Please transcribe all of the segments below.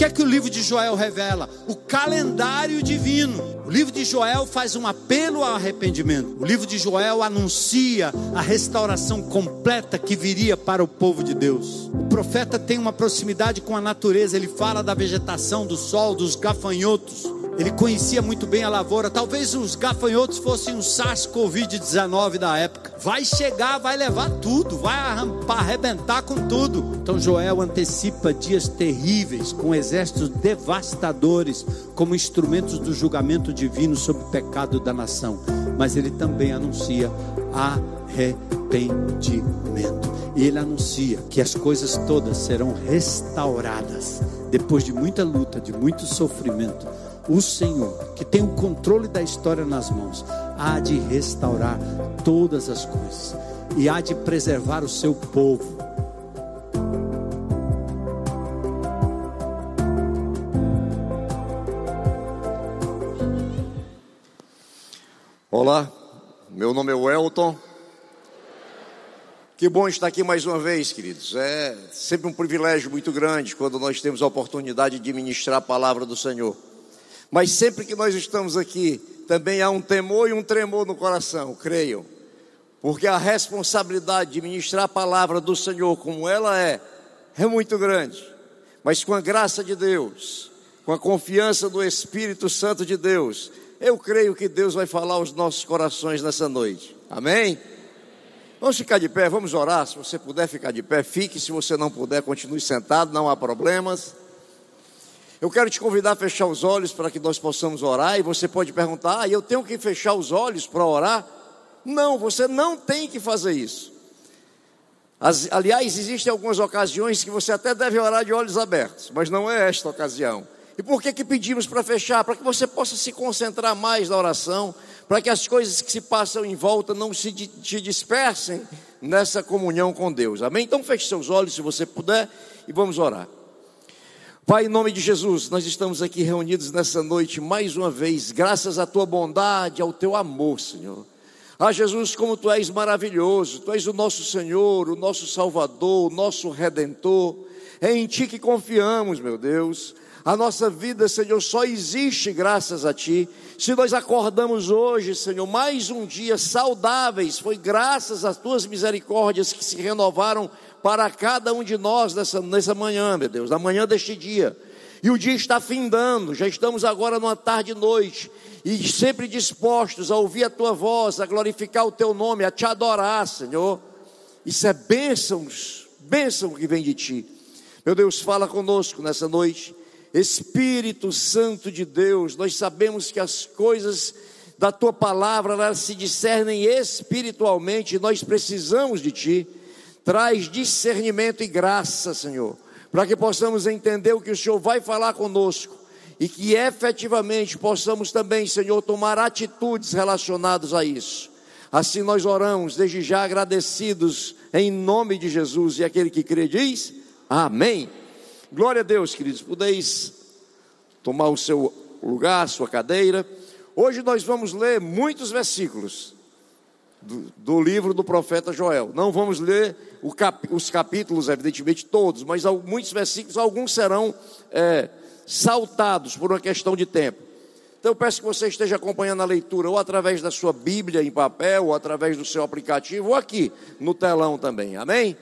que é que o livro de Joel revela? O calendário divino. O livro de Joel faz um apelo ao arrependimento. O livro de Joel anuncia a restauração completa que viria para o povo de Deus. O profeta tem uma proximidade com a natureza, ele fala da vegetação, do sol, dos gafanhotos. Ele conhecia muito bem a lavoura. Talvez os gafanhotos fossem um SARS-CoV-19 da época. Vai chegar, vai levar tudo, vai arrebentar com tudo. Então Joel antecipa dias terríveis, com exércitos devastadores, como instrumentos do julgamento divino sobre o pecado da nação. Mas ele também anuncia arrependimento. E ele anuncia que as coisas todas serão restauradas depois de muita luta, de muito sofrimento o Senhor, que tem o controle da história nas mãos, há de restaurar todas as coisas e há de preservar o seu povo. Olá, meu nome é Welton. Que bom estar aqui mais uma vez, queridos. É sempre um privilégio muito grande quando nós temos a oportunidade de ministrar a palavra do Senhor. Mas sempre que nós estamos aqui, também há um temor e um tremor no coração, creiam. Porque a responsabilidade de ministrar a palavra do Senhor como ela é, é muito grande. Mas com a graça de Deus, com a confiança do Espírito Santo de Deus, eu creio que Deus vai falar aos nossos corações nessa noite. Amém? Vamos ficar de pé, vamos orar. Se você puder ficar de pé, fique. Se você não puder, continue sentado, não há problemas. Eu quero te convidar a fechar os olhos para que nós possamos orar. E você pode perguntar: ah, eu tenho que fechar os olhos para orar? Não, você não tem que fazer isso. As, aliás, existem algumas ocasiões que você até deve orar de olhos abertos, mas não é esta ocasião. E por que, que pedimos para fechar? Para que você possa se concentrar mais na oração, para que as coisas que se passam em volta não se te dispersem nessa comunhão com Deus. Amém? Então feche seus olhos se você puder e vamos orar. Pai, em nome de Jesus, nós estamos aqui reunidos nessa noite mais uma vez, graças à tua bondade, ao teu amor, Senhor. Ah, Jesus, como tu és maravilhoso, tu és o nosso Senhor, o nosso Salvador, o nosso Redentor. É em ti que confiamos, meu Deus. A nossa vida, Senhor, só existe graças a Ti. Se nós acordamos hoje, Senhor, mais um dia saudáveis, foi graças às Tuas misericórdias que se renovaram para cada um de nós nessa, nessa manhã, meu Deus, na manhã deste dia. E o dia está findando, já estamos agora numa tarde e noite, e sempre dispostos a ouvir a tua voz, a glorificar o teu nome, a te adorar, Senhor. Isso é bênçãos, bênção que vem de ti. Meu Deus, fala conosco nessa noite. Espírito Santo de Deus, nós sabemos que as coisas da tua palavra elas se discernem espiritualmente, nós precisamos de ti. Traz discernimento e graça, Senhor, para que possamos entender o que o Senhor vai falar conosco e que efetivamente possamos também, Senhor, tomar atitudes relacionadas a isso. Assim nós oramos, desde já agradecidos em nome de Jesus e aquele que crê diz: Amém. Glória a Deus, queridos. Podeis tomar o seu lugar, a sua cadeira. Hoje nós vamos ler muitos versículos do, do livro do profeta Joel. Não vamos ler cap, os capítulos, evidentemente, todos, mas muitos versículos, alguns serão é, saltados por uma questão de tempo. Então eu peço que você esteja acompanhando a leitura, ou através da sua Bíblia em papel, ou através do seu aplicativo, ou aqui no telão também. Amém?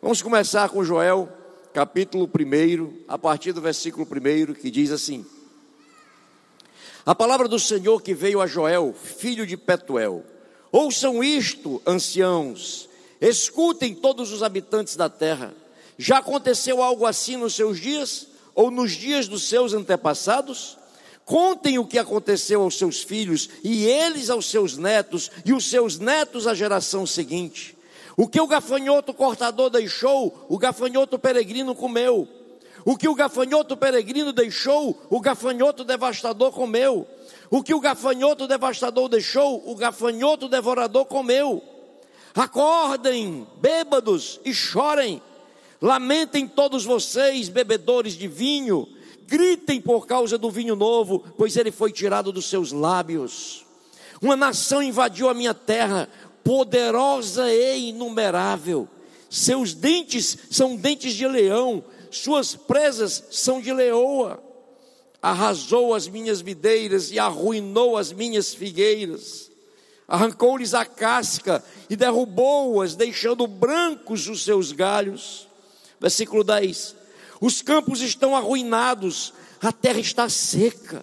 Vamos começar com Joel, capítulo 1, a partir do versículo 1, que diz assim: A palavra do Senhor que veio a Joel, filho de Petuel Ouçam isto, anciãos, escutem todos os habitantes da terra. Já aconteceu algo assim nos seus dias, ou nos dias dos seus antepassados? Contem o que aconteceu aos seus filhos, e eles aos seus netos, e os seus netos à geração seguinte. O que o gafanhoto cortador deixou, o gafanhoto peregrino comeu. O que o gafanhoto peregrino deixou, o gafanhoto devastador comeu. O que o gafanhoto devastador deixou, o gafanhoto devorador comeu. Acordem, bêbados, e chorem. Lamentem todos vocês, bebedores de vinho. Gritem por causa do vinho novo, pois ele foi tirado dos seus lábios. Uma nação invadiu a minha terra, poderosa e inumerável. Seus dentes são dentes de leão, suas presas são de leoa. Arrasou as minhas videiras e arruinou as minhas figueiras. Arrancou-lhes a casca e derrubou-as, deixando brancos os seus galhos. Versículo 10. Os campos estão arruinados, a terra está seca,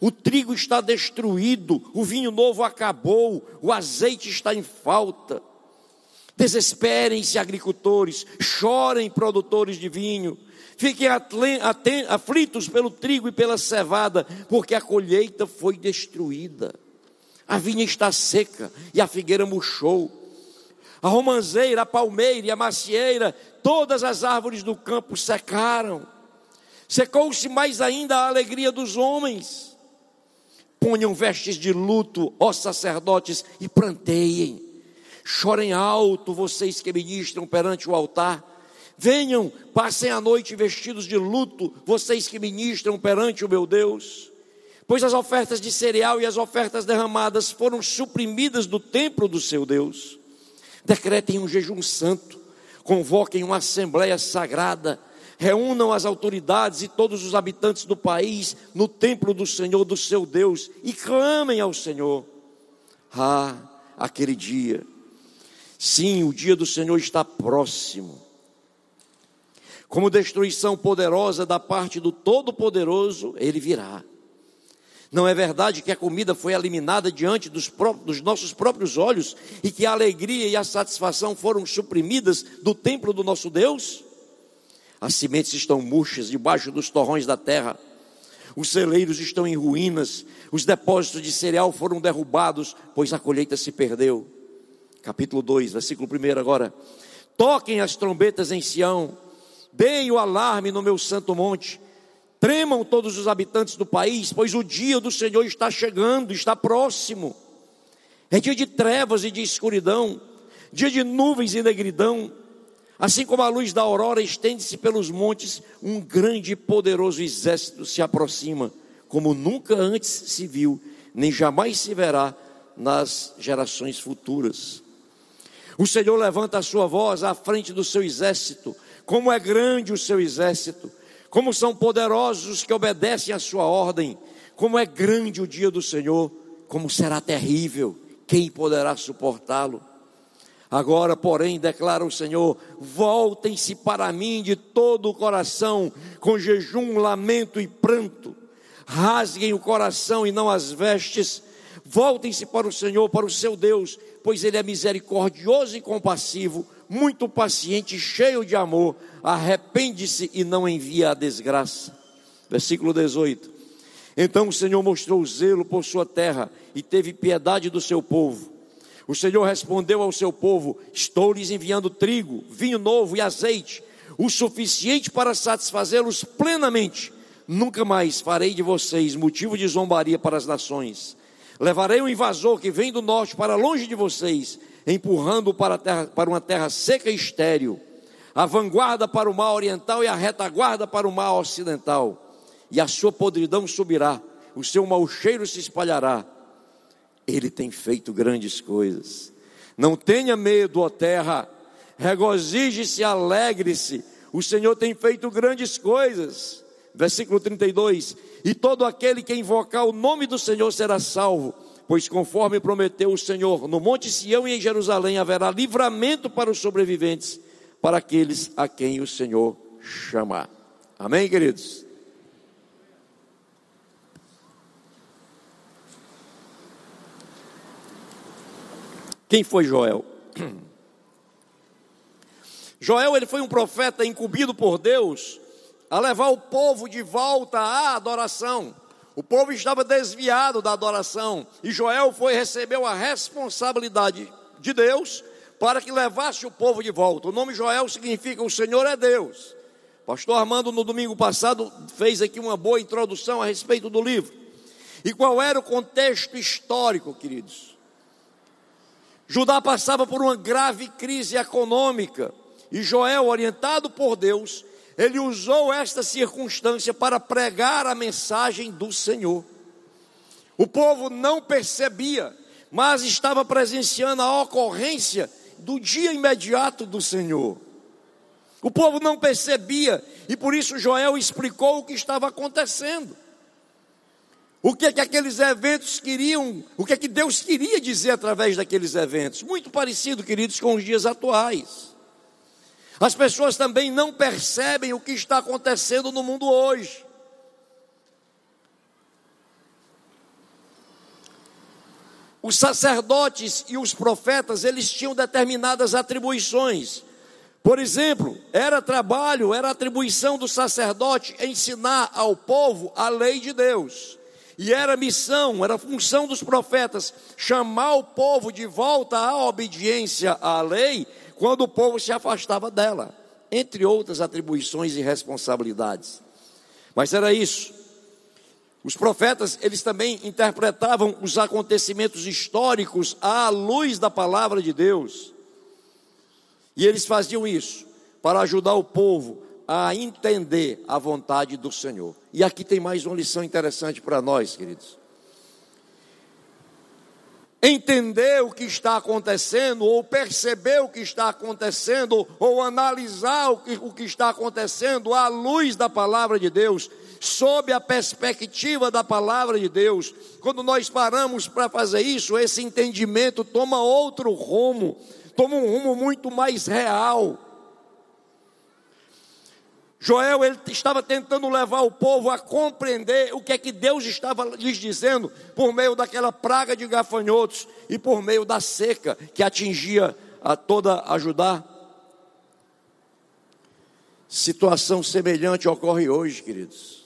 o trigo está destruído, o vinho novo acabou, o azeite está em falta. Desesperem-se, agricultores, chorem, produtores de vinho, fiquem aflitos pelo trigo e pela cevada, porque a colheita foi destruída. A vinha está seca e a figueira murchou. A romanceira, a palmeira e a macieira, todas as árvores do campo secaram. Secou-se mais ainda a alegria dos homens. Ponham vestes de luto, ó sacerdotes, e planteiem Chorem alto, vocês que ministram perante o altar. Venham, passem a noite vestidos de luto, vocês que ministram perante o meu Deus. Pois as ofertas de cereal e as ofertas derramadas foram suprimidas do templo do seu Deus. Decretem um jejum santo, convoquem uma assembleia sagrada, reúnam as autoridades e todos os habitantes do país no templo do Senhor, do seu Deus, e clamem ao Senhor. Ah, aquele dia Sim, o dia do Senhor está próximo. Como destruição poderosa da parte do Todo-Poderoso, ele virá. Não é verdade que a comida foi eliminada diante dos, próprios, dos, nossos próprios olhos e que a alegria e a satisfação foram suprimidas do templo do nosso Deus? As sementes estão murchas debaixo dos torrões da terra, os celeiros estão em ruínas, os depósitos de cereal foram derrubados, pois a colheita se perdeu capítulo 2, versículo 1 agora. Toquem as trombetas em Sião, deem o alarme no meu santo monte, tremam todos os habitantes do país, pois o dia do Senhor está chegando, está próximo. É dia de trevas e de escuridão, dia de nuvens e negridão. Assim como a luz da aurora estende-se pelos montes, um grande e poderoso exército se aproxima, como nunca antes se viu, nem jamais se verá nas gerações futuras. O Senhor levanta a sua voz à frente do seu exército. Como é grande o seu exército, como são poderosos os que obedecem à sua ordem. Como é grande o dia do Senhor, como será terrível, quem poderá suportá-lo? Agora, porém, declara o Senhor: voltem-se para mim de todo o coração, com jejum, lamento e pranto. Rasguem o coração e não as vestes. Voltem-se para o Senhor, para o seu Deus, pois ele é misericordioso e compassivo, muito paciente, cheio de amor, arrepende-se e não envia a desgraça. Versículo 18. Então o Senhor mostrou zelo por sua terra e teve piedade do seu povo. O Senhor respondeu ao seu povo: Estou lhes enviando trigo, vinho novo e azeite, o suficiente para satisfazê-los plenamente. Nunca mais farei de vocês motivo de zombaria para as nações. Levarei um invasor que vem do norte para longe de vocês, empurrando para, terra, para uma terra seca e estéril, a vanguarda para o mar oriental e a retaguarda para o mar ocidental. E a sua podridão subirá, o seu mau cheiro se espalhará. Ele tem feito grandes coisas. Não tenha medo, ó terra, regozije-se, alegre-se. O Senhor tem feito grandes coisas. Versículo 32: e todo aquele que invocar o nome do Senhor será salvo, pois conforme prometeu o Senhor, no Monte Sião e em Jerusalém haverá livramento para os sobreviventes, para aqueles a quem o Senhor chamar. Amém, queridos? Quem foi Joel? Joel ele foi um profeta incumbido por Deus a levar o povo de volta à adoração. O povo estava desviado da adoração e Joel foi recebeu a responsabilidade de Deus para que levasse o povo de volta. O nome Joel significa o Senhor é Deus. Pastor Armando no domingo passado fez aqui uma boa introdução a respeito do livro. E qual era o contexto histórico, queridos? Judá passava por uma grave crise econômica e Joel, orientado por Deus, ele usou esta circunstância para pregar a mensagem do Senhor. O povo não percebia, mas estava presenciando a ocorrência do dia imediato do Senhor. O povo não percebia, e por isso Joel explicou o que estava acontecendo. O que é que aqueles eventos queriam, o que é que Deus queria dizer através daqueles eventos? Muito parecido, queridos, com os dias atuais. As pessoas também não percebem o que está acontecendo no mundo hoje. Os sacerdotes e os profetas, eles tinham determinadas atribuições. Por exemplo, era trabalho, era atribuição do sacerdote ensinar ao povo a lei de Deus. E era missão, era função dos profetas chamar o povo de volta à obediência à lei quando o povo se afastava dela, entre outras atribuições e responsabilidades. Mas era isso. Os profetas, eles também interpretavam os acontecimentos históricos à luz da palavra de Deus. E eles faziam isso para ajudar o povo a entender a vontade do Senhor. E aqui tem mais uma lição interessante para nós, queridos. Entender o que está acontecendo, ou perceber o que está acontecendo, ou analisar o que, o que está acontecendo à luz da palavra de Deus, sob a perspectiva da palavra de Deus. Quando nós paramos para fazer isso, esse entendimento toma outro rumo, toma um rumo muito mais real Joel ele estava tentando levar o povo a compreender o que é que Deus estava lhes dizendo por meio daquela praga de gafanhotos e por meio da seca que atingia a toda a Judá. Situação semelhante ocorre hoje, queridos.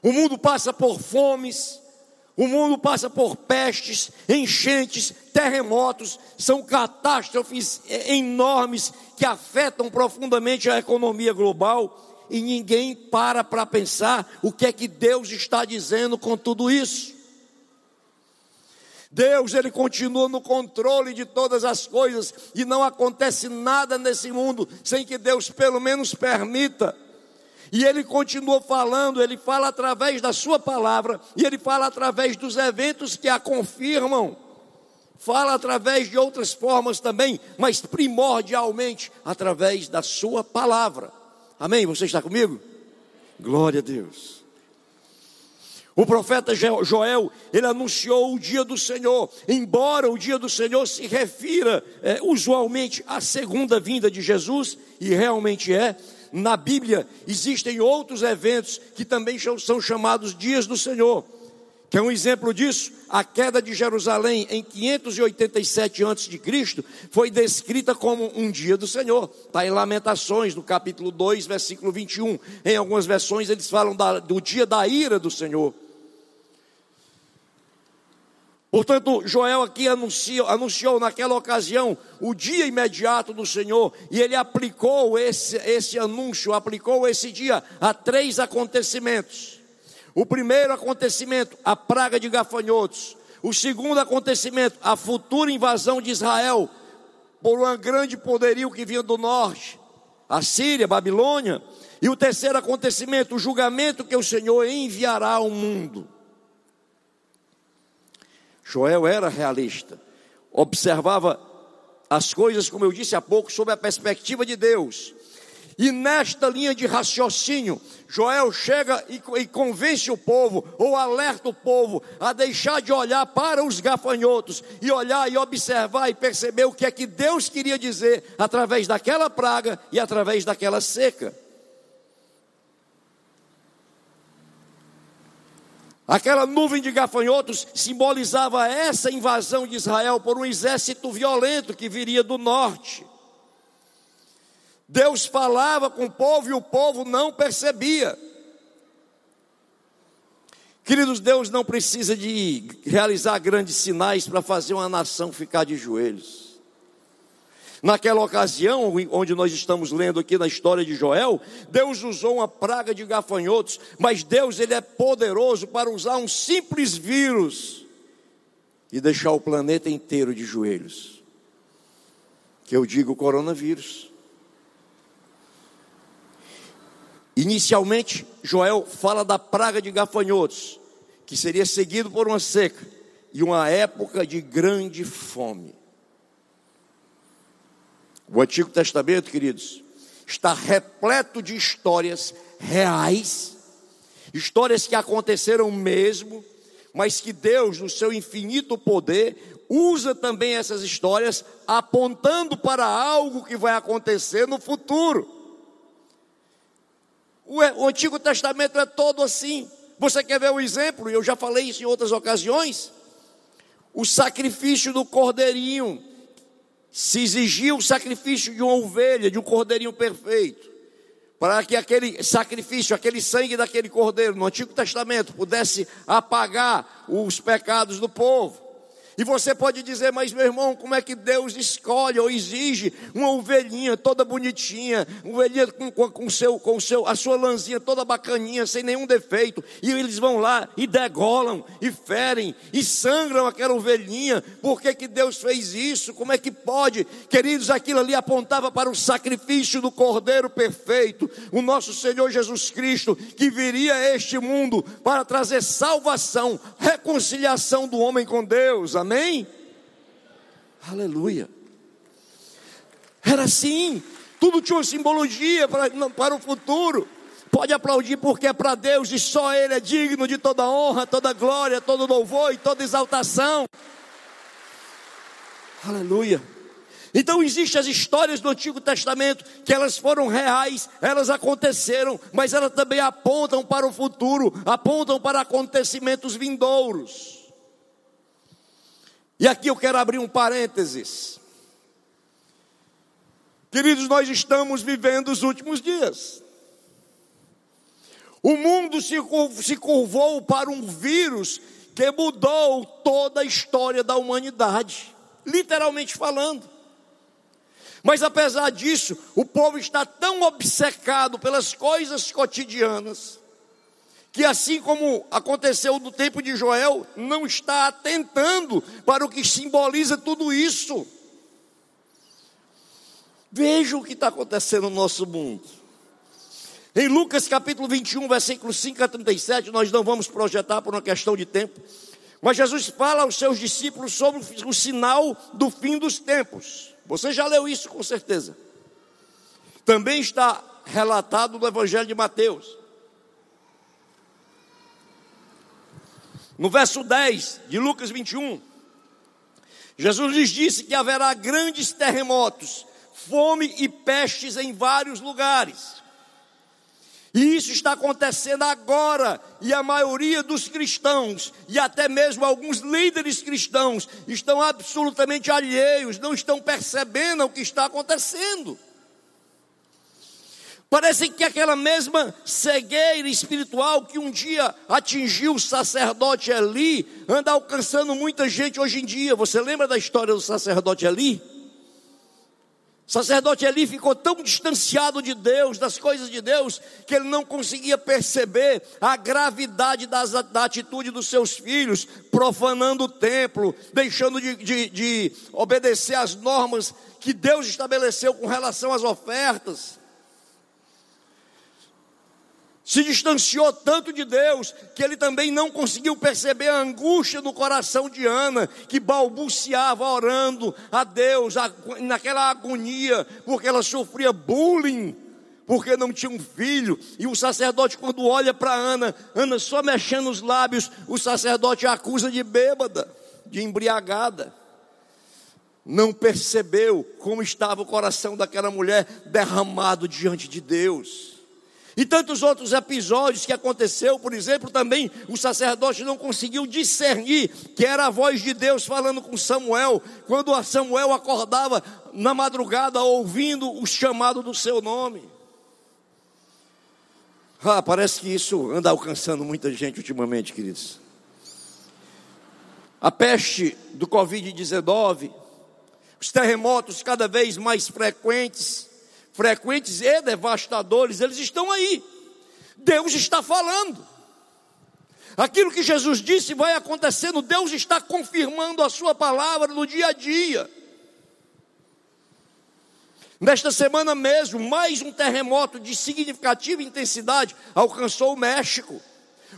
O mundo passa por fomes, o mundo passa por pestes, enchentes, terremotos, são catástrofes enormes que afetam profundamente a economia global e ninguém para para pensar o que é que Deus está dizendo com tudo isso. Deus, ele continua no controle de todas as coisas e não acontece nada nesse mundo sem que Deus pelo menos permita. E ele continua falando, ele fala através da sua palavra, e ele fala através dos eventos que a confirmam. Fala através de outras formas também, mas primordialmente através da sua palavra. Amém? Você está comigo? Glória a Deus. O profeta Joel, ele anunciou o dia do Senhor, embora o dia do Senhor se refira é, usualmente à segunda vinda de Jesus, e realmente é, na Bíblia existem outros eventos que também são chamados dias do Senhor. Que é um exemplo disso, a queda de Jerusalém em 587 a.C. foi descrita como um dia do Senhor. Está em Lamentações, no capítulo 2, versículo 21. Em algumas versões eles falam da, do dia da ira do Senhor. Portanto, Joel aqui anunciou, anunciou naquela ocasião o dia imediato do Senhor, e ele aplicou esse, esse anúncio, aplicou esse dia a três acontecimentos. O primeiro acontecimento, a praga de gafanhotos. O segundo acontecimento, a futura invasão de Israel por um grande poderio que vinha do norte, a Síria, Babilônia. E o terceiro acontecimento, o julgamento que o Senhor enviará ao mundo. Joel era realista, observava as coisas, como eu disse há pouco, sob a perspectiva de Deus. E nesta linha de raciocínio, Joel chega e, e, convence o povo, ou alerta o povo, a deixar de olhar para os gafanhotos e olhar e observar e perceber o que é que Deus queria dizer através daquela praga e através daquela seca. Aquela nuvem de gafanhotos simbolizava essa invasão de Israel por um exército violento que viria do norte. Deus falava com o povo e o povo não percebia. Queridos, Deus não precisa de realizar grandes sinais para fazer uma nação ficar de joelhos. Naquela ocasião, onde nós estamos lendo aqui na história de Joel, Deus usou uma praga de gafanhotos, mas Deus ele é poderoso para usar um simples vírus e deixar o planeta inteiro de joelhos. Que eu digo coronavírus. Inicialmente, Joel fala da praga de gafanhotos, que seria seguido por uma seca e uma época de grande fome. O Antigo Testamento, queridos, está repleto de histórias reais, histórias que aconteceram mesmo, mas que Deus, no seu infinito poder, usa também essas histórias apontando para algo que vai acontecer no futuro. O Antigo Testamento é todo assim. Você quer ver um exemplo? Eu já falei isso em outras ocasiões. O sacrifício do cordeirinho. Se exigia o sacrifício de uma ovelha, de um cordeirinho perfeito para que aquele sacrifício, aquele sangue daquele cordeiro no Antigo Testamento pudesse apagar os pecados do povo. E você pode dizer, mas meu irmão, como é que Deus escolhe ou exige uma ovelhinha toda bonitinha, ovelhinha com, com, com, seu, com seu, a sua lãzinha toda bacaninha, sem nenhum defeito, e eles vão lá e degolam, e ferem, e sangram aquela ovelhinha, por que, que Deus fez isso? Como é que pode? Queridos, aquilo ali apontava para o sacrifício do Cordeiro perfeito, o nosso Senhor Jesus Cristo, que viria a este mundo para trazer salvação, reconciliação do homem com Deus, amém? Amém? Aleluia. Era assim. Tudo tinha uma simbologia para, para o futuro. Pode aplaudir porque é para Deus e só Ele é digno de toda honra, toda glória, todo louvor e toda exaltação. Aleluia. Então existem as histórias do Antigo Testamento que elas foram reais, elas aconteceram, mas elas também apontam para o futuro, apontam para acontecimentos vindouros. E aqui eu quero abrir um parênteses. Queridos, nós estamos vivendo os últimos dias. O mundo se, curvou para um vírus que mudou toda a história da humanidade, literalmente falando. Mas apesar disso, o povo está tão obcecado pelas coisas cotidianas, que assim como aconteceu no tempo de Joel, não está atentando para o que simboliza tudo isso. Veja o que está acontecendo no nosso mundo. Em Lucas capítulo 21, versículo 5 a 37, nós não vamos projetar por uma questão de tempo, mas Jesus fala aos seus discípulos sobre o sinal do fim dos tempos. Você já leu isso com certeza. Também está relatado no Evangelho de Mateus. No verso 10 de Lucas 21, Jesus lhes disse que haverá grandes terremotos, fome e pestes em vários lugares. E isso está acontecendo agora, e a maioria dos cristãos, e até mesmo alguns líderes cristãos, estão absolutamente alheios, não estão percebendo o que está acontecendo. Parece que aquela mesma cegueira espiritual que um dia atingiu o sacerdote Eli, anda alcançando muita gente hoje em dia. Você lembra da história do sacerdote Eli? O sacerdote Eli ficou tão distanciado de Deus, das coisas de Deus, que ele não conseguia perceber a gravidade das, da atitude dos seus filhos, profanando o templo, deixando de, de, de obedecer às normas que Deus estabeleceu com relação às ofertas se distanciou tanto de Deus que ele também não conseguiu perceber a angústia no coração de Ana, que balbuciava orando a Deus naquela agonia, porque ela sofria bullying, porque não tinha um filho. E o sacerdote, quando olha para Ana, Ana só mexendo os lábios, o sacerdote a acusa de bêbada, de embriagada. Não percebeu como estava o coração daquela mulher derramado diante de Deus. E tantos outros episódios que aconteceu, por exemplo, também o sacerdote não conseguiu discernir que era a voz de Deus falando com Samuel, quando Samuel acordava na madrugada ouvindo o chamado do seu nome. Ah, parece que isso anda alcançando muita gente ultimamente, queridos. A peste do Covid-19, os terremotos cada vez mais frequentes, frequentes e devastadores, eles estão aí. Deus está falando. Aquilo que Jesus disse vai acontecendo, Deus está confirmando a sua palavra no dia a dia. Nesta semana mesmo, mais um terremoto de significativa intensidade alcançou o México.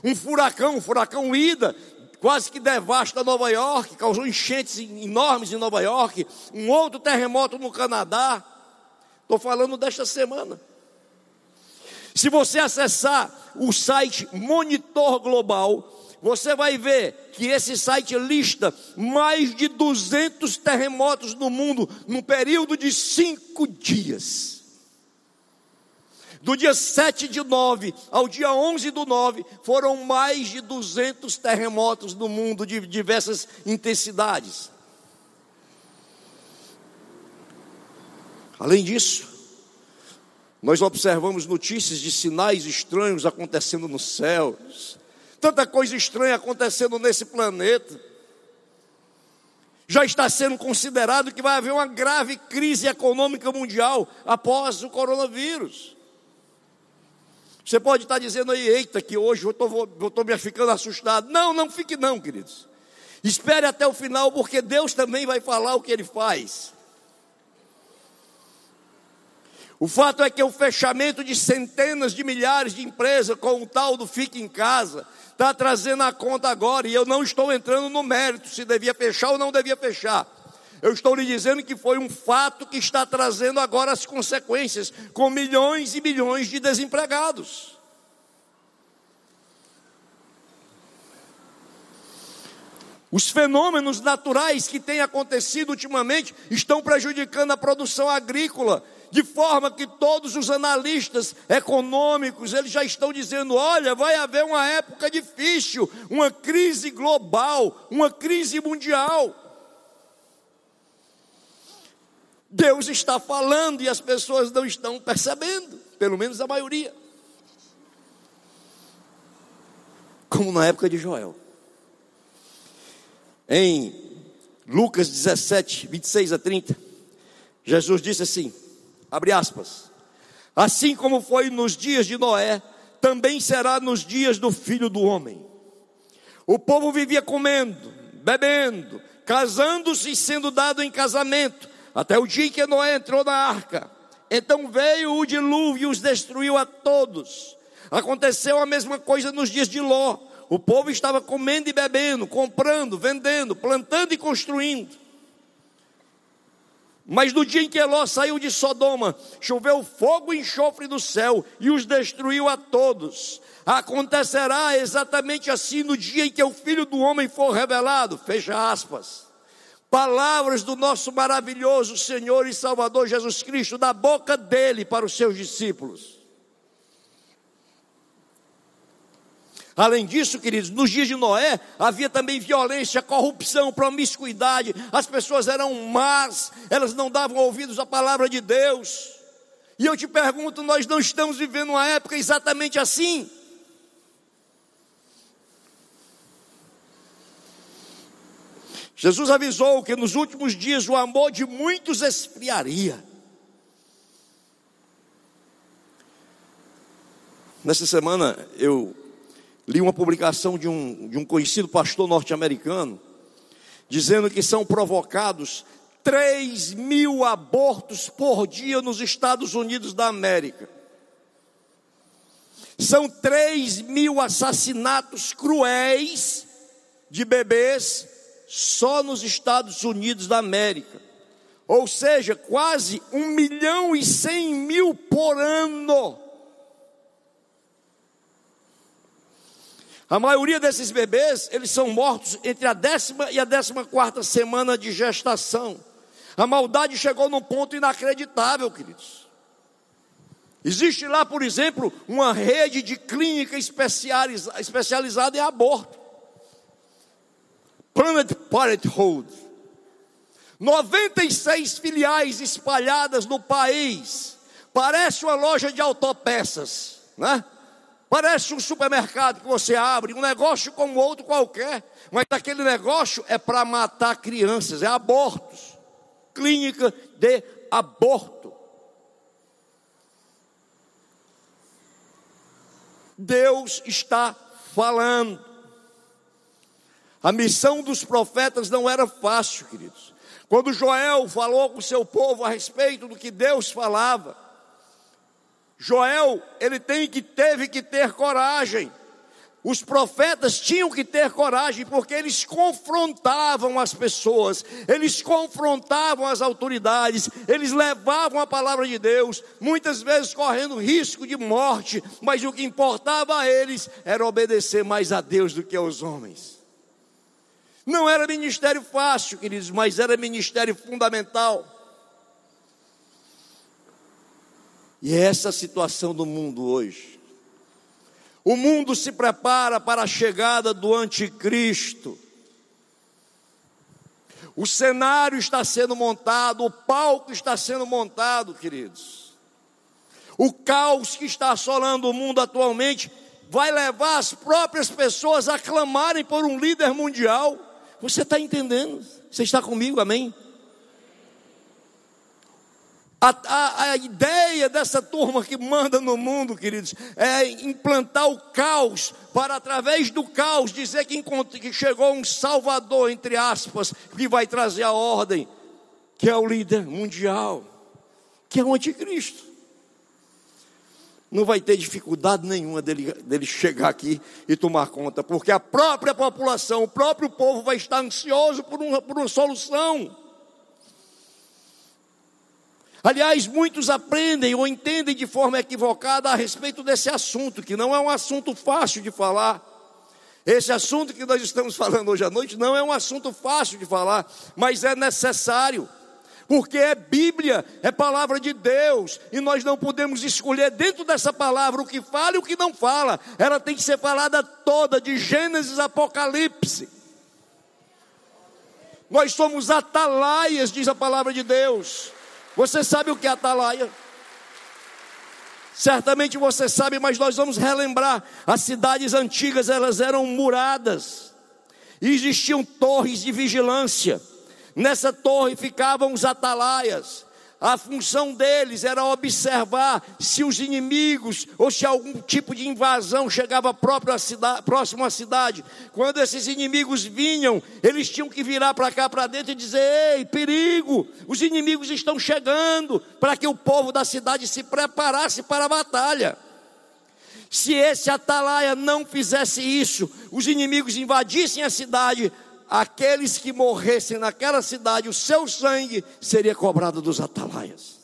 Um furacão, um furacão Ida, quase que devasta Nova York, causou enchentes enormes em Nova York. Um outro terremoto no Canadá. Estou falando desta semana. Se você acessar o site Monitor Global, você vai ver que esse site lista mais de 200 terremotos no mundo num período de cinco dias. Do dia 7 de 9 ao dia 11 do 9, foram mais de 200 terremotos no mundo de diversas intensidades. Além disso, nós observamos notícias de sinais estranhos acontecendo nos céus, tanta coisa estranha acontecendo nesse planeta. Já está sendo considerado que vai haver uma grave crise econômica mundial após o coronavírus. Você pode estar dizendo aí, eita, que hoje eu estou me ficando assustado. Não, não fique não, queridos. Espere até o final, porque Deus também vai falar o que Ele faz. O fato é que o fechamento de centenas de milhares de empresas com o tal do fique em casa está trazendo a conta agora, e eu não estou entrando no mérito se devia fechar ou não devia fechar. Eu estou lhe dizendo que foi um fato que está trazendo agora as consequências, com milhões e milhões de desempregados. Os fenômenos naturais que têm acontecido ultimamente estão prejudicando a produção agrícola de forma que todos os analistas econômicos, eles já estão dizendo, olha, vai haver uma época difícil, uma crise global, uma crise mundial. Deus está falando e as pessoas não estão percebendo, pelo menos a maioria. Como na época de Joel. Em Lucas 17, 26 a 30, Jesus disse assim: Abre aspas. Assim como foi nos dias de Noé, também será nos dias do filho do homem. O povo vivia comendo, bebendo, casando-se e sendo dado em casamento, até o dia em que Noé entrou na arca. Então veio o dilúvio e os destruiu a todos. Aconteceu a mesma coisa nos dias de Ló. O povo estava comendo e bebendo, comprando, vendendo, plantando e construindo. Mas no dia em que Eló saiu de Sodoma, choveu fogo e enxofre do céu e os destruiu a todos. Acontecerá exatamente assim no dia em que o filho do homem for revelado. Fecha aspas. Palavras do nosso maravilhoso Senhor e Salvador Jesus Cristo, da boca dele para os seus discípulos. Além disso, queridos, nos dias de Noé havia também violência, corrupção, promiscuidade, as pessoas eram más, elas não davam ouvidos à palavra de Deus. E eu te pergunto, nós não estamos vivendo uma época exatamente assim? Jesus avisou que nos últimos dias o amor de muitos esfriaria. Nessa semana eu li uma publicação de um, de um conhecido pastor norte-americano, dizendo que são provocados 3 mil abortos por dia nos Estados Unidos da América. São 3 mil assassinatos cruéis de bebês só nos Estados Unidos da América. Ou seja, quase 1 milhão e 100 mil por ano. A maioria desses bebês, eles são mortos entre a décima e a décima quarta semana de gestação. A maldade chegou num ponto inacreditável, queridos. Existe lá, por exemplo, uma rede de clínica especializada em aborto. Planet Parenthood. 96 filiais espalhadas no país. Parece uma loja de autopeças, né? Parece um supermercado que você abre, um negócio como outro qualquer, mas aquele negócio é para matar crianças, é abortos. Clínica de aborto. Deus está falando. A missão dos profetas não era fácil, queridos. Quando Joel falou com seu povo a respeito do que Deus falava, Joel, ele tem que teve que ter coragem. Os profetas tinham que ter coragem, porque eles confrontavam as pessoas, eles confrontavam as autoridades, eles levavam a palavra de Deus, muitas vezes correndo risco de morte, mas o que importava a eles era obedecer mais a Deus do que aos homens. Não era ministério fácil, queridos, mas era ministério fundamental. E é essa a situação do mundo hoje. O mundo se prepara para a chegada do anticristo. O cenário está sendo montado, o palco está sendo montado, queridos. O caos que está assolando o mundo atualmente vai levar as próprias pessoas a clamarem por um líder mundial. Você está entendendo? Você está comigo, amém? A, a, a, ideia dessa turma que manda no mundo, queridos, é implantar o caos, para através do caos dizer que, que chegou um salvador, entre aspas, que vai trazer a ordem, que é o líder mundial, que é o anticristo. Não vai ter dificuldade nenhuma dele, dele chegar aqui e tomar conta, porque a própria população, o próprio povo vai estar ansioso por uma, por uma solução. Aliás, muitos aprendem ou entendem de forma equivocada a respeito desse assunto, que não é um assunto fácil de falar. Esse assunto que nós estamos falando hoje à noite não é um assunto fácil de falar, mas é necessário, porque é Bíblia, é palavra de Deus, e nós não podemos escolher dentro dessa palavra o que fala e o que não fala, ela tem que ser falada toda, de Gênesis a Apocalipse. Nós somos atalaias, diz a palavra de Deus. Você sabe o que é atalaia? Certamente você sabe, mas nós vamos relembrar. As cidades antigas, elas eram muradas. E existiam torres de vigilância. Nessa torre ficavam os atalaias. A função deles era observar se os inimigos ou se algum tipo de invasão chegava à cidade, próximo à cidade. Quando esses inimigos vinham, eles tinham que virar para cá, para dentro e dizer: Ei, perigo, os inimigos estão chegando, para que o povo da cidade se preparasse para a batalha. Se esse atalaia não fizesse isso, os inimigos invadissem a cidade, aqueles que morressem naquela cidade, o seu sangue seria cobrado dos atalaias.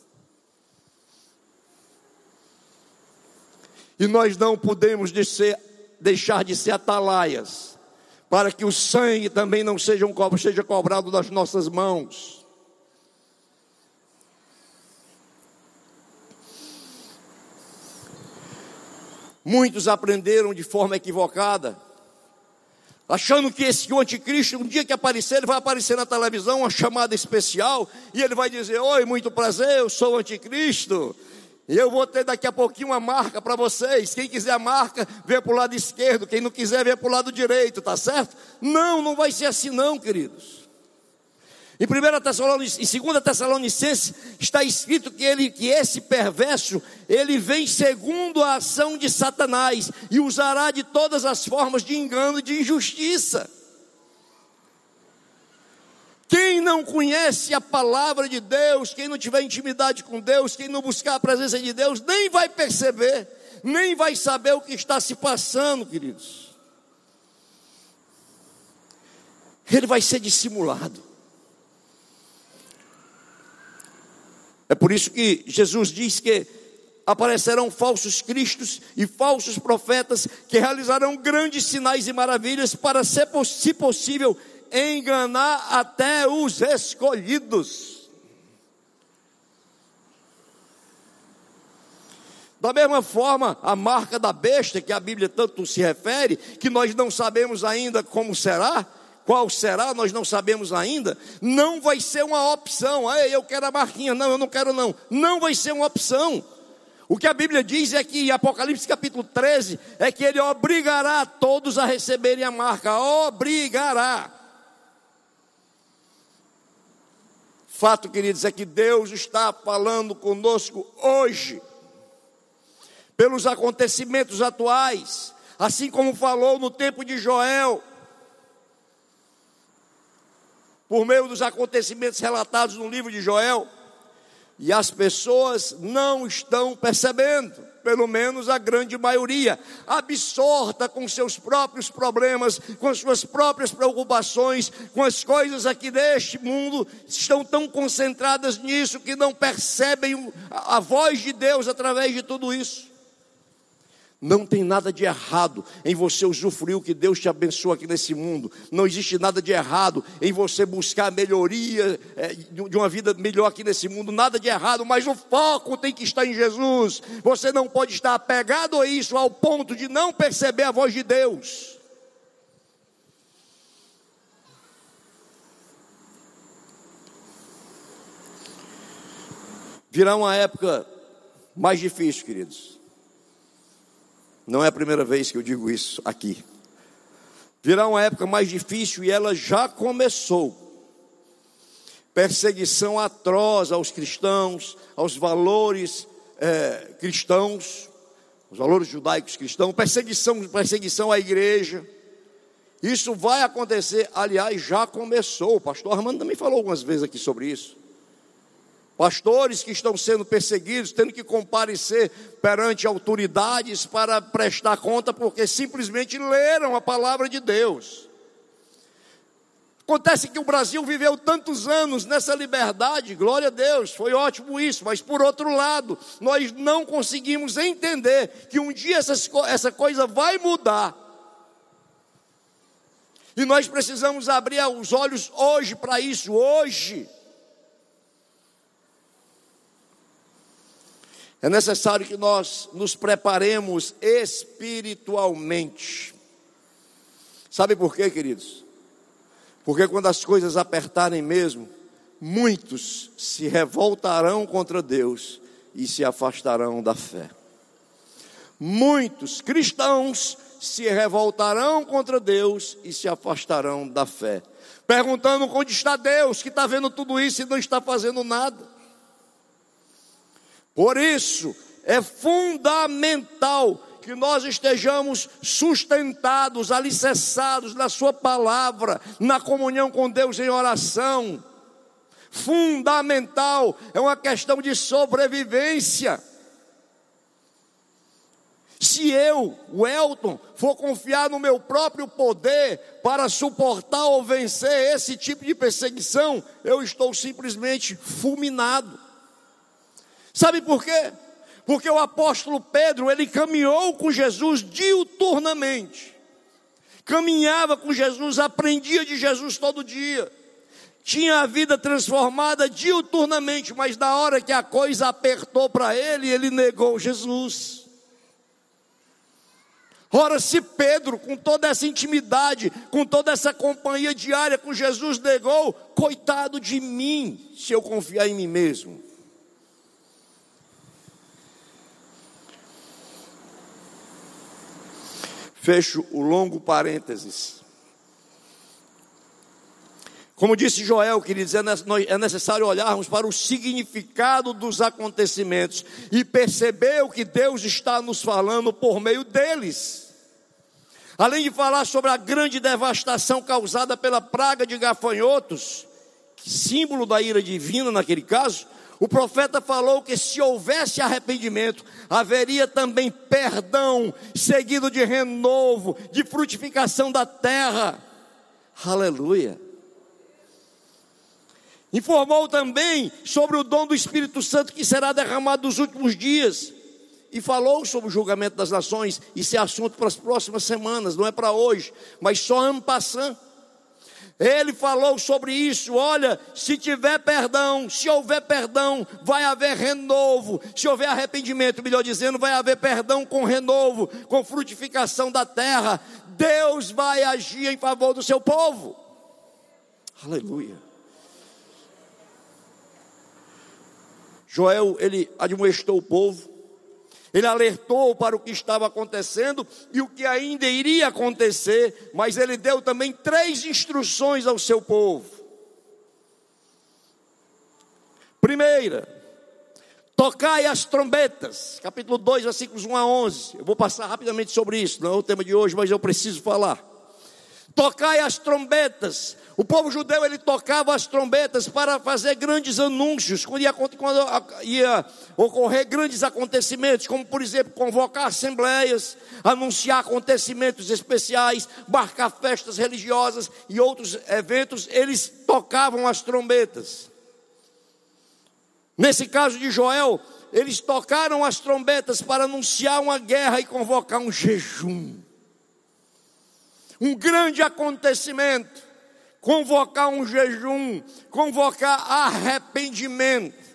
E nós não podemos deixar de ser atalaias, para que o sangue também não seja, um, seja cobrado das nossas mãos. Muitos aprenderam de forma equivocada achando que esse anticristo, um dia que aparecer, ele vai aparecer na televisão, uma chamada especial, e ele vai dizer: Oi, muito prazer, eu sou o anticristo. E eu vou ter daqui a pouquinho uma marca para vocês. Quem quiser a marca, vê para o lado esquerdo. Quem não quiser, vê para o lado direito, tá certo? Não, não vai ser assim, não, queridos. Em 1 Tessalonicenses, em 2 Tessalonicenses está escrito que, ele, que esse perverso, ele vem segundo a ação de Satanás e usará de todas as formas de engano e de injustiça. Quem não conhece a palavra de Deus, quem não tiver intimidade com Deus, quem não buscar a presença de Deus, nem vai perceber, nem vai saber o que está se passando, queridos. Ele vai ser dissimulado. É por isso que Jesus diz que aparecerão falsos cristos e falsos profetas que realizarão grandes sinais e maravilhas para, se possível, enganar até os escolhidos. Da mesma forma, a marca da besta, que a Bíblia tanto se refere, que nós não sabemos ainda como será, qual será, nós não sabemos ainda, não vai ser uma opção. Ei, eu quero a marquinha, não, eu não quero não. Não vai ser uma opção. O que a Bíblia diz é que Apocalipse capítulo 13 é que ele obrigará todos a receberem a marca, obrigará. Fato, queridos, é que Deus está falando conosco hoje, pelos acontecimentos atuais, assim como falou no tempo de Joel, por meio dos acontecimentos relatados no livro de Joel, e as pessoas não estão percebendo. pelo menos a grande maioria, absorta com seus próprios problemas, com as suas próprias preocupações, com as coisas aqui deste mundo, estão tão concentradas nisso que não percebem a voz de Deus através de tudo isso. Não tem nada de errado em você usufruir o que Deus te abençoa aqui nesse mundo. Não existe nada de errado em você buscar a melhoria é, de uma vida melhor aqui nesse mundo. Nada de errado, mas o foco tem que estar em Jesus. Você não pode estar apegado a isso ao ponto de não perceber a voz de Deus. Virá uma época mais difícil, queridos não é a primeira vez que eu digo isso aqui. Virá uma época mais difícil e ela já começou. Perseguição atroz aos cristãos, aos valores é, cristãos, os valores judaicos cristãos, perseguição, perseguição à igreja. Isso vai acontecer, aliás, já começou. O pastor Armando também falou algumas vezes aqui sobre isso. Pastores que estão sendo perseguidos, tendo que comparecer perante autoridades para prestar conta, porque simplesmente leram a palavra de Deus. Acontece que o Brasil viveu tantos anos nessa liberdade, glória a Deus, foi ótimo isso, mas por outro lado, nós não conseguimos entender que um dia essas, essa coisa vai mudar. E nós precisamos abrir os olhos hoje para isso, hoje. É necessário que nós nos preparemos espiritualmente. Sabe por quê, queridos? Porque quando as coisas apertarem mesmo, muitos se revoltarão contra Deus e se afastarão da fé. Muitos cristãos se revoltarão contra Deus e se afastarão da fé, perguntando onde está Deus, que está vendo tudo isso e não está fazendo nada. Por isso, é fundamental que nós estejamos sustentados, alicerçados na Sua palavra, na comunhão com Deus em oração. Fundamental, é uma questão de sobrevivência. Se eu, o Elton, for confiar no meu próprio poder para suportar ou vencer esse tipo de perseguição, eu estou simplesmente fulminado. Sabe por quê? Porque o apóstolo Pedro, ele caminhou com Jesus diuturnamente. Caminhava com Jesus, aprendia de Jesus todo dia. Tinha a vida transformada diuturnamente, mas na hora que a coisa apertou para ele, ele negou Jesus. Ora, se Pedro, com toda essa intimidade, com toda essa companhia diária com Jesus, negou, coitado de mim, se eu confiar em mim mesmo. Fecho o longo parênteses. Como disse Joel, queridos, é, é necessário olharmos para o significado dos acontecimentos e perceber o que Deus está nos falando por meio deles. Além de falar sobre a grande devastação causada pela praga de gafanhotos, símbolo da ira divina naquele caso, o profeta falou que se houvesse arrependimento, haveria também perdão, seguido de renovo, de frutificação da terra. Aleluia. Informou também sobre o dom do Espírito Santo que será derramado nos últimos dias. E falou sobre o julgamento das nações. Isso é assunto para as próximas semanas, não é para hoje, mas só ano passando. Ele falou sobre isso. Olha, se tiver perdão, se houver perdão, vai haver renovo. Se houver arrependimento, melhor dizendo, vai haver perdão com renovo, com frutificação da terra. Deus vai agir em favor do seu povo. Aleluia. Joel, ele admoestou o povo ele alertou para o que estava acontecendo e o que ainda iria acontecer, mas ele deu também três instruções ao seu povo. Primeira, tocai as trombetas, capítulo 2, versículos 1 a 11. Eu vou passar rapidamente sobre isso, não é o tema de hoje, mas eu preciso falar. Tocai as trombetas. O povo judeu ele tocava as trombetas para fazer grandes anúncios, quando ia, quando ia, ocorrer grandes acontecimentos, como por exemplo convocar assembleias, anunciar acontecimentos especiais, marcar festas religiosas e outros eventos, eles tocavam as trombetas. Nesse caso de Joel, eles tocaram as trombetas para anunciar uma guerra e convocar um jejum. Um grande acontecimento convocar um jejum, convocar arrependimento.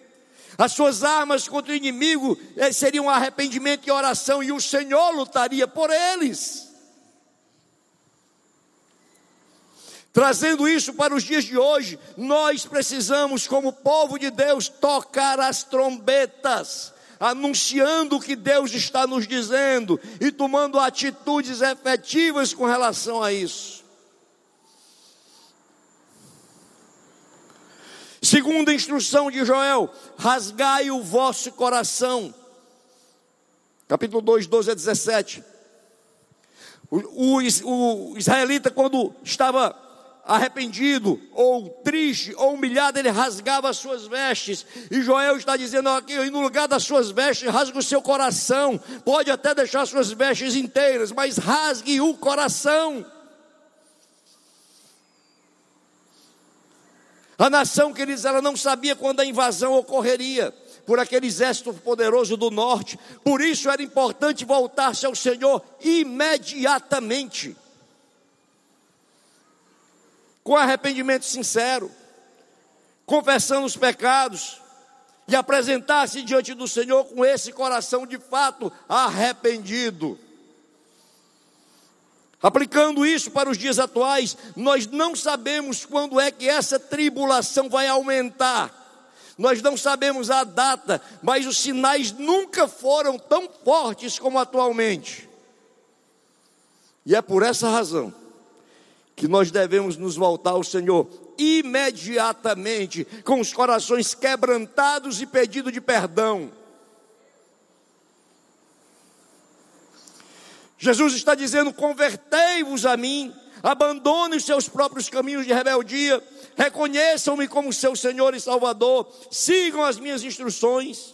As suas armas contra o inimigo eh, seriam arrependimento e oração, e o Senhor lutaria por eles. Trazendo isso para os dias de hoje, nós precisamos, como povo de Deus, tocar as trombetas, anunciando o que Deus está nos dizendo e tomando atitudes efetivas com relação a isso. Segunda instrução de Joel: rasgai o vosso coração. Capítulo 2, 12 a 17. O, o, o israelita, quando estava arrependido, ou triste, ou humilhado, ele rasgava as suas vestes. E Joel está dizendo aqui: no lugar das suas vestes, rasgue o seu coração. Pode até deixar suas vestes inteiras, mas rasgue o coração. A nação, queridos, ela não sabia quando a invasão ocorreria por aquele exército poderoso do norte. Por isso era importante voltar-se ao Senhor imediatamente. Com arrependimento sincero, confessando os pecados e apresentar-se diante do Senhor com esse coração de fato arrependido. Aplicando isso para os dias atuais, nós não sabemos quando é que essa tribulação vai aumentar. Nós não sabemos a data, mas os sinais nunca foram tão fortes como atualmente. E é por essa razão que nós devemos nos voltar ao Senhor imediatamente, com os corações quebrantados e pedido de perdão. Jesus está dizendo: convertei-vos a mim, abandonem os seus próprios caminhos de rebeldia, reconheçam-me como seu Senhor e Salvador, sigam as minhas instruções.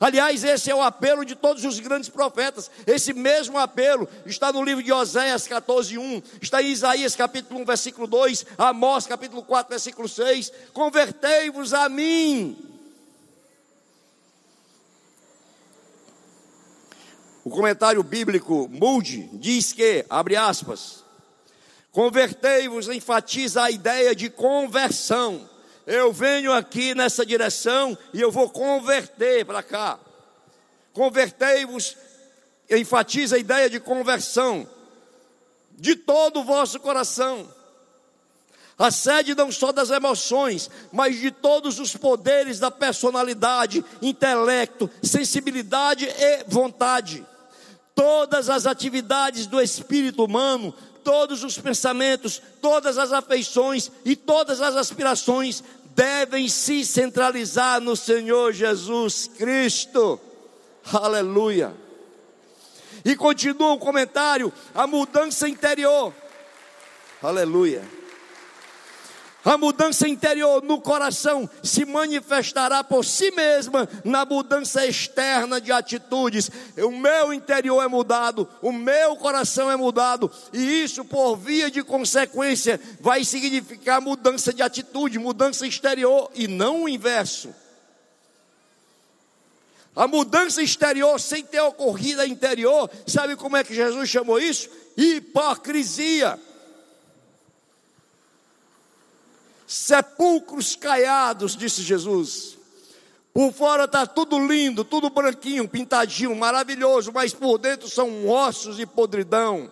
Aliás, esse é o apelo de todos os grandes profetas. Esse mesmo apelo está no livro de Oséias 14, 1, está em Isaías capítulo 1, versículo 2, Amós capítulo 4, versículo 6. Convertei-vos a mim, O comentário bíblico Moody diz que, abre aspas, convertei-vos enfatiza a ideia de conversão. Eu venho aqui nessa direção e eu vou converter para cá. Convertei-vos enfatiza a ideia de conversão de todo o vosso coração. A sede não só das emoções, mas de todos os poderes da personalidade, intelecto, sensibilidade e vontade todas as atividades do espírito humano, todos os pensamentos, todas as afeições e todas as aspirações devem se centralizar no Senhor Jesus Cristo. Aleluia. E continua o comentário: a mudança interior. Aleluia a mudança interior no coração se manifestará por si mesma na mudança externa de atitudes. O meu interior é mudado, o meu coração é mudado, e isso, por via de consequência, vai significar mudança de atitude, mudança exterior e não o inverso. A mudança exterior sem ter ocorrido a interior, sabe como é que Jesus chamou isso? Hipocrisia. Sepulcros caiados, disse Jesus. Por fora está tudo lindo, tudo branquinho, pintadinho, maravilhoso, mas por dentro são ossos e podridão.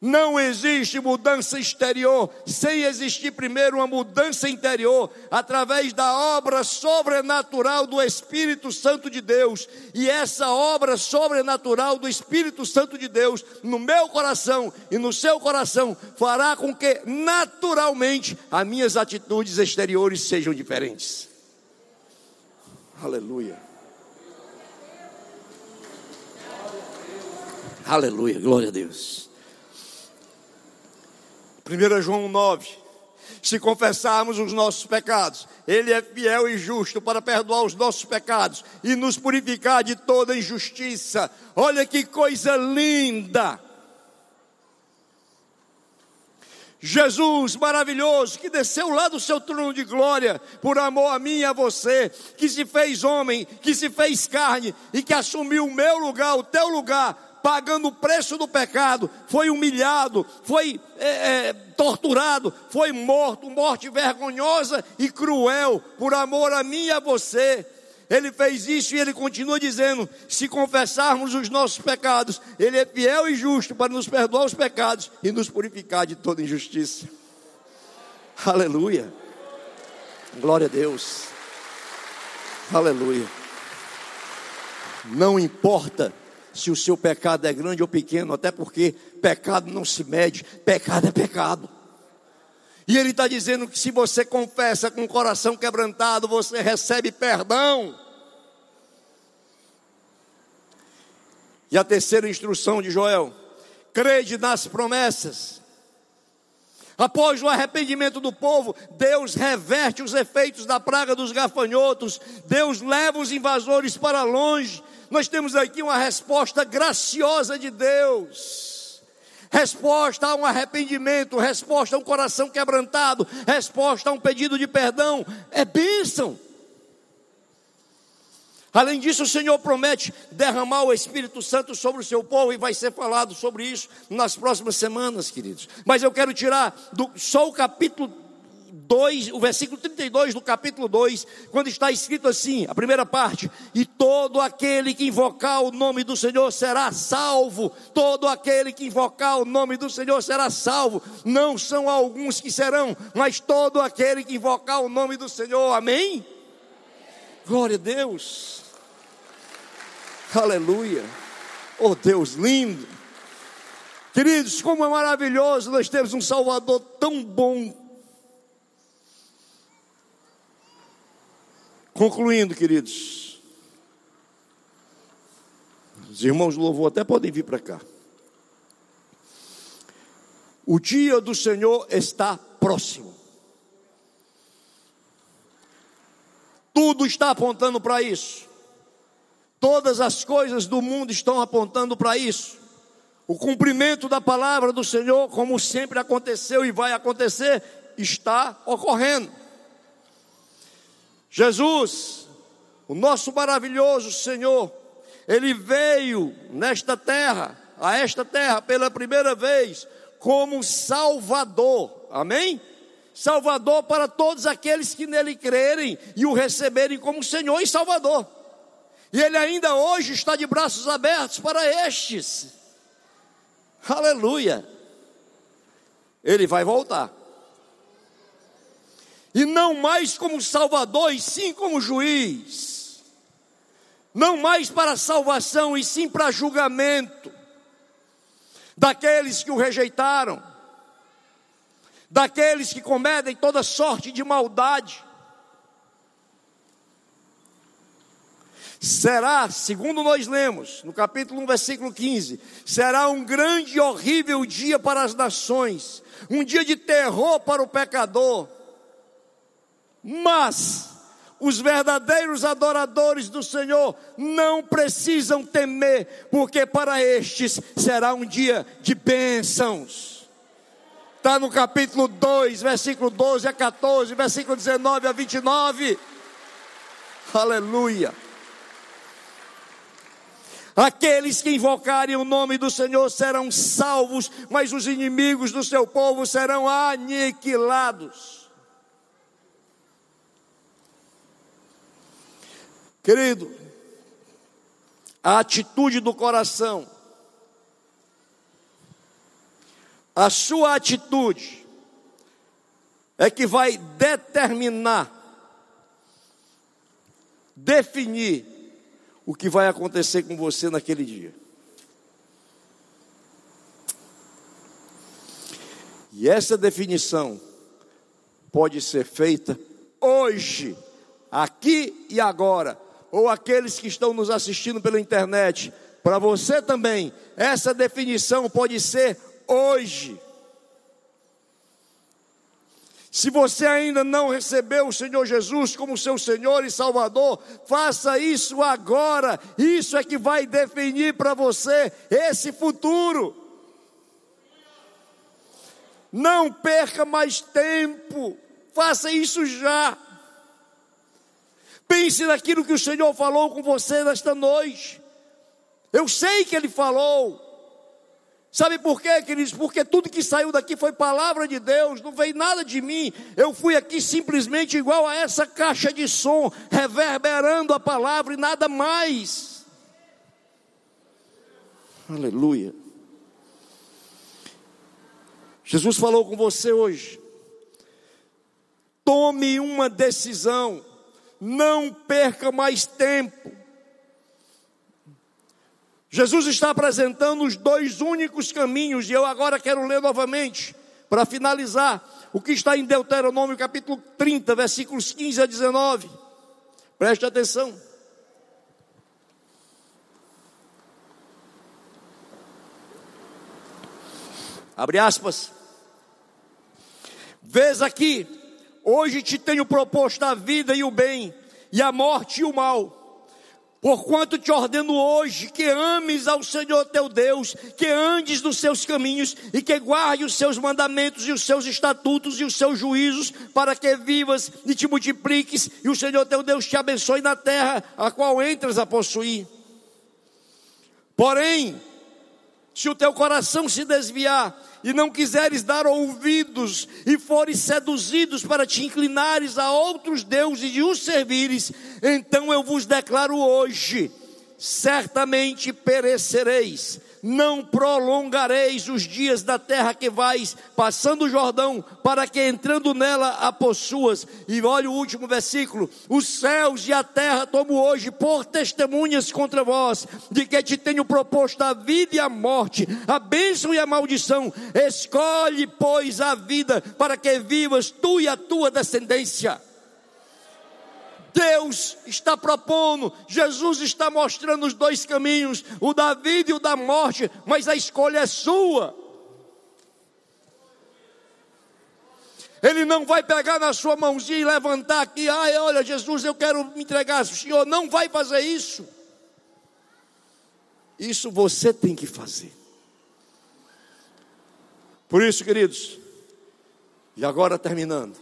Não existe mudança exterior sem existir primeiro uma mudança interior, através da obra sobrenatural do Espírito Santo de Deus. E essa obra sobrenatural do Espírito Santo de Deus no meu coração e no seu coração fará com que naturalmente as minhas atitudes exteriores sejam diferentes. Aleluia. Aleluia, glória a Deus. 1 João 9 se confessarmos os nossos pecados, Ele é fiel e justo para perdoar os nossos pecados e nos purificar de toda injustiça. Olha que coisa linda! Jesus maravilhoso, que desceu lá do seu trono de glória, por amor a mim e a você, que se fez homem, que se fez carne e que assumiu o meu lugar, o teu lugar, pagando o preço do pecado, foi humilhado, foi é, é, torturado, foi morto, morte vergonhosa e cruel, por amor a mim e a você. Ele fez isso e ele continua dizendo: se confessarmos os nossos pecados, Ele é fiel e justo para nos perdoar os pecados e nos purificar de toda injustiça. Aleluia. Glória a Deus. Aleluia. Não importa se o seu pecado é grande ou pequeno, até porque pecado não se mede, pecado é pecado. E ele está dizendo que se você confessa com o coração quebrantado, você recebe perdão. E a terceira instrução de Joel: crede nas promessas. Após o arrependimento do povo, Deus reverte os efeitos da praga dos gafanhotos, Deus leva os invasores para longe, nós temos aqui uma resposta graciosa de Deus. Resposta a um arrependimento, resposta a um coração quebrantado, resposta a um pedido de perdão, é bênção. Além disso, o Senhor promete derramar o Espírito Santo sobre o seu povo e vai ser falado sobre isso nas próximas semanas, queridos. Mas eu quero tirar do, só o capítulo 2, o versículo 32 do capítulo 2, quando está escrito assim, a primeira parte: E todo aquele que invocar o nome do Senhor será salvo, todo aquele que invocar o nome do Senhor será salvo. Não são alguns que serão, mas todo aquele que invocar o nome do Senhor, amém? Glória a Deus, aleluia, oh Deus lindo. Queridos, como é maravilhoso nós temos um Salvador tão bom, Concluindo, queridos, os irmãos do louvor até podem vir para cá. O dia do Senhor está próximo. Tudo está apontando para isso. Todas as coisas do mundo estão apontando para isso. O cumprimento da palavra do Senhor, como sempre aconteceu e vai acontecer, está ocorrendo. Jesus, o nosso maravilhoso Senhor, ele veio nesta terra, a esta terra pela primeira vez, como Salvador, amém? Salvador para todos aqueles que nele crerem e o receberem como Senhor e Salvador. E ele ainda hoje está de braços abertos para estes. Aleluia. Ele vai voltar e não mais como Salvador, e sim como juiz, não mais para salvação, e sim para julgamento daqueles que o rejeitaram, daqueles que cometem toda sorte de maldade. Será, segundo nós lemos, no capítulo 1, versículo 15, será um grande e horrível dia para as nações, um dia de terror para o pecador mas os verdadeiros adoradores do Senhor não precisam temer, porque para estes será um dia de bênçãos. Está no capítulo 2, versículo 12 a 14, versículo 19 a 29. Aleluia. Aqueles que invocarem o nome do Senhor serão salvos, mas os inimigos do seu povo serão aniquilados. Querido, a atitude do coração, a sua atitude, é que vai determinar, definir o que vai acontecer com você naquele dia. E essa definição pode ser feita hoje, aqui e agora, ou aqueles que estão nos assistindo pela internet, para você também, essa definição pode ser hoje. Se você ainda não recebeu o Senhor Jesus como seu Senhor e Salvador, faça isso agora. Isso é que vai definir para você esse futuro. Não perca mais tempo, faça isso já. Pense naquilo que o Senhor falou com você nesta noite. Eu sei que Ele falou, Sabe por quê, queridos? Porque tudo que saiu daqui foi palavra de Deus, não veio nada de mim. Eu fui aqui simplesmente igual a essa caixa de som, reverberando a palavra e nada mais. Aleluia. Jesus falou com você hoje. Tome uma decisão, não perca mais tempo. Jesus está apresentando os dois únicos caminhos, e eu agora quero ler novamente, para finalizar, o que está em Deuteronômio capítulo 30, versículos 15 a 19. Preste atenção. Abre aspas. Vês aqui, hoje te tenho proposto a vida e o bem, e a morte e o mal. Porquanto te ordeno hoje que ames ao Senhor teu Deus, que andes nos seus caminhos e que guarde os seus mandamentos e os seus estatutos e os seus juízos, para que vivas e te multipliques e o Senhor teu Deus te abençoe na terra a qual entras a possuir. Porém, se o teu coração se desviar e não quiseres dar ouvidos e fores seduzidos para te inclinares a outros deuses e os servires, então eu vos declaro hoje: certamente perecereis não prolongareis os dias da terra que vais passando o Jordão, para que entrando nela a possuas. E olha o último versículo: os céus e a terra tomo hoje por testemunhas contra vós, de que te tenho proposto a vida e a morte, a bênção e a maldição. Escolhe, pois, a vida, para que vivas tu e a tua descendência. Deus está propondo, Jesus está mostrando os dois caminhos, o da vida e o da morte, mas a escolha é sua. Ele não vai pegar na sua mãozinha e levantar aqui, ai, olha, Jesus, eu quero me entregar. O Senhor não vai fazer isso. Isso você tem que fazer. Por isso, queridos, e agora terminando.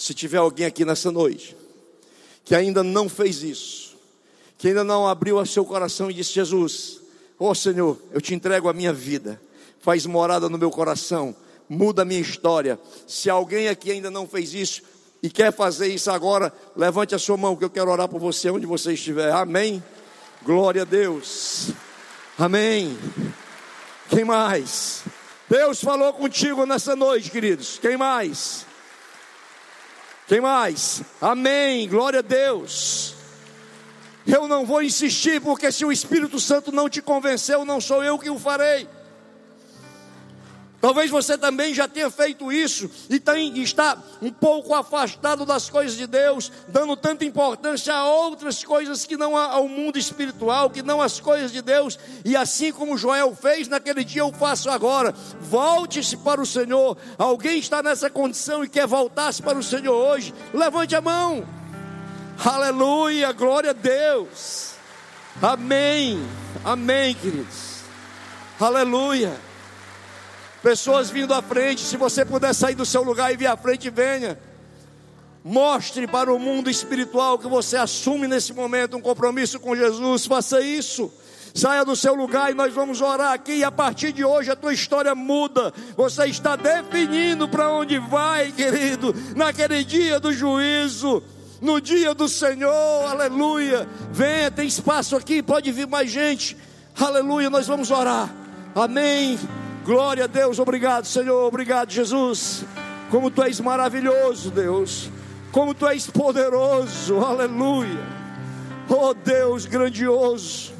Se tiver alguém aqui nessa noite que ainda não fez isso, que ainda não abriu seu coração e disse: Jesus, ó oh Senhor, eu te entrego a minha vida, faz morada no meu coração, muda a minha história. Se alguém aqui ainda não fez isso e quer fazer isso agora, levante a sua mão que eu quero orar por você onde você estiver. Amém. Glória a Deus. Amém. Quem mais? Deus falou contigo nessa noite, queridos. Quem mais? Quem mais? Amém. Glória a Deus. Eu não vou insistir, porque se o Espírito Santo não te convenceu, não sou eu que o farei. Talvez você também já tenha feito isso e tem, está um pouco afastado das coisas de Deus, dando tanta importância a outras coisas que não ao mundo espiritual, que não as coisas de Deus. E assim como Joel fez naquele dia, eu faço agora. Volte-se para o Senhor. Alguém está nessa condição e quer voltar-se para o Senhor hoje? Levante a mão. Aleluia, glória a Deus. Amém. Amém, queridos. Aleluia. Pessoas vindo à frente, se você puder sair do seu lugar e vir à frente, venha. Mostre para o mundo espiritual que você assume nesse momento um compromisso com Jesus. Faça isso. Saia do seu lugar e nós vamos orar aqui. E a partir de hoje a tua história muda. Você está definindo para onde vai, querido, naquele dia do juízo, no dia do Senhor. Aleluia. Venha, tem espaço aqui, pode vir mais gente. Aleluia, nós vamos orar. Amém. Glória a Deus, obrigado, Senhor, obrigado, Jesus. Como tu és maravilhoso, Deus. Como tu és poderoso, aleluia. Oh Deus grandioso.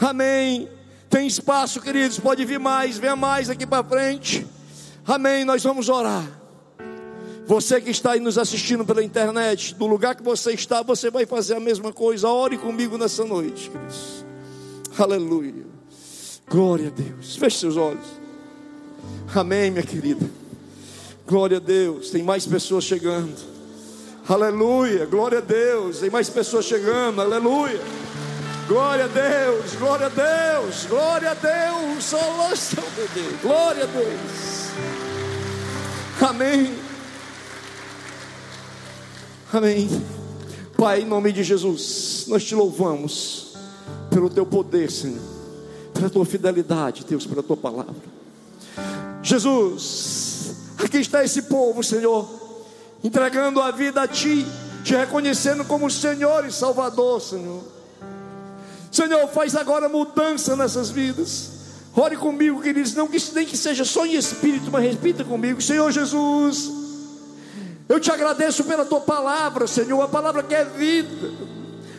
Amém. Tem espaço, queridos, pode vir mais, venha mais aqui para frente. Amém. Nós vamos orar. Você que está aí nos assistindo pela internet, do lugar que você está, você vai fazer a mesma coisa. Ore comigo nessa noite, queridos. Aleluia. Glória a Deus. Feche seus olhos. Amém, minha querida. Glória a Deus, tem mais pessoas chegando. Aleluia, glória a Deus, tem mais pessoas chegando. Aleluia. Glória a Deus, glória a Deus, glória a Deus, oh, glória a Deus. Amém. Amém. Pai, em nome de Jesus, nós te louvamos pelo teu poder, Senhor, pela tua fidelidade, Deus, pela tua palavra. Jesus, aqui está esse povo, Senhor, entregando a vida a Ti, te reconhecendo como Senhor e Salvador, Senhor. Senhor, faz agora mudança nessas vidas. Ore comigo, queridos, não que nem que seja só em espírito, mas repita comigo, Senhor Jesus. Eu te agradeço pela tua palavra, Senhor, a palavra que é vida,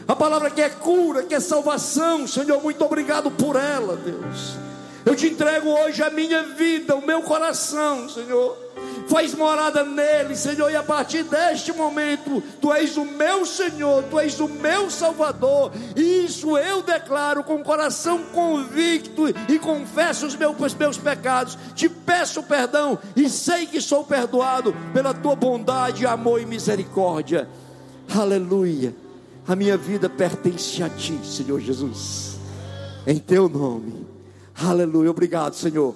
a palavra que é cura, que é salvação, Senhor. Muito obrigado por ela, Deus. Eu te entrego hoje a minha vida, o meu coração, Senhor. Faz morada nele, Senhor, e a partir deste momento, Tu és o meu Senhor, Tu és o meu Salvador, e isso eu declaro com o coração convicto e confesso os meus, os meus pecados. Te peço perdão e sei que sou perdoado pela Tua bondade, amor e misericórdia. Aleluia. A minha vida pertence a Ti, Senhor Jesus. Em Teu nome. Aleluia. Obrigado, Senhor.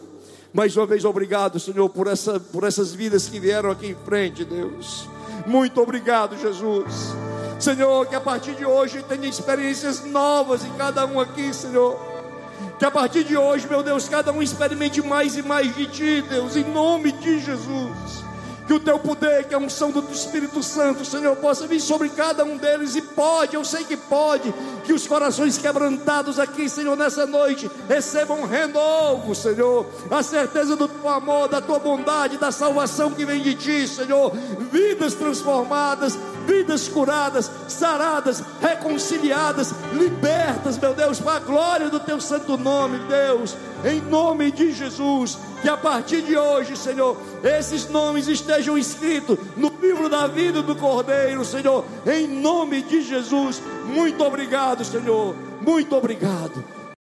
Mais uma vez, obrigado, Senhor, por, essa, por essas vidas que vieram aqui em frente, Deus. Muito obrigado, Jesus. Senhor, que a partir de hoje tenha experiências novas em cada um aqui, Senhor. Que a partir de hoje, meu Deus, cada um experimente mais e mais de Ti, Deus, em nome de Jesus que o teu poder, que a unção do Espírito Santo, Senhor, possa vir sobre cada um deles, e pode, eu sei que pode, que os corações quebrantados aqui, Senhor, nessa noite, recebam um renovo, Senhor, a certeza do teu amor, da tua bondade, da salvação que vem de ti, Senhor, vidas transformadas, vidas curadas, saradas, reconciliadas, libertas, meu Deus, para a glória do teu santo nome, Deus, em nome de Jesus que a partir de hoje, Senhor, esses nomes estejam escritos no livro da vida do Cordeiro, Senhor, em nome de Jesus. Muito obrigado, Senhor. Muito obrigado.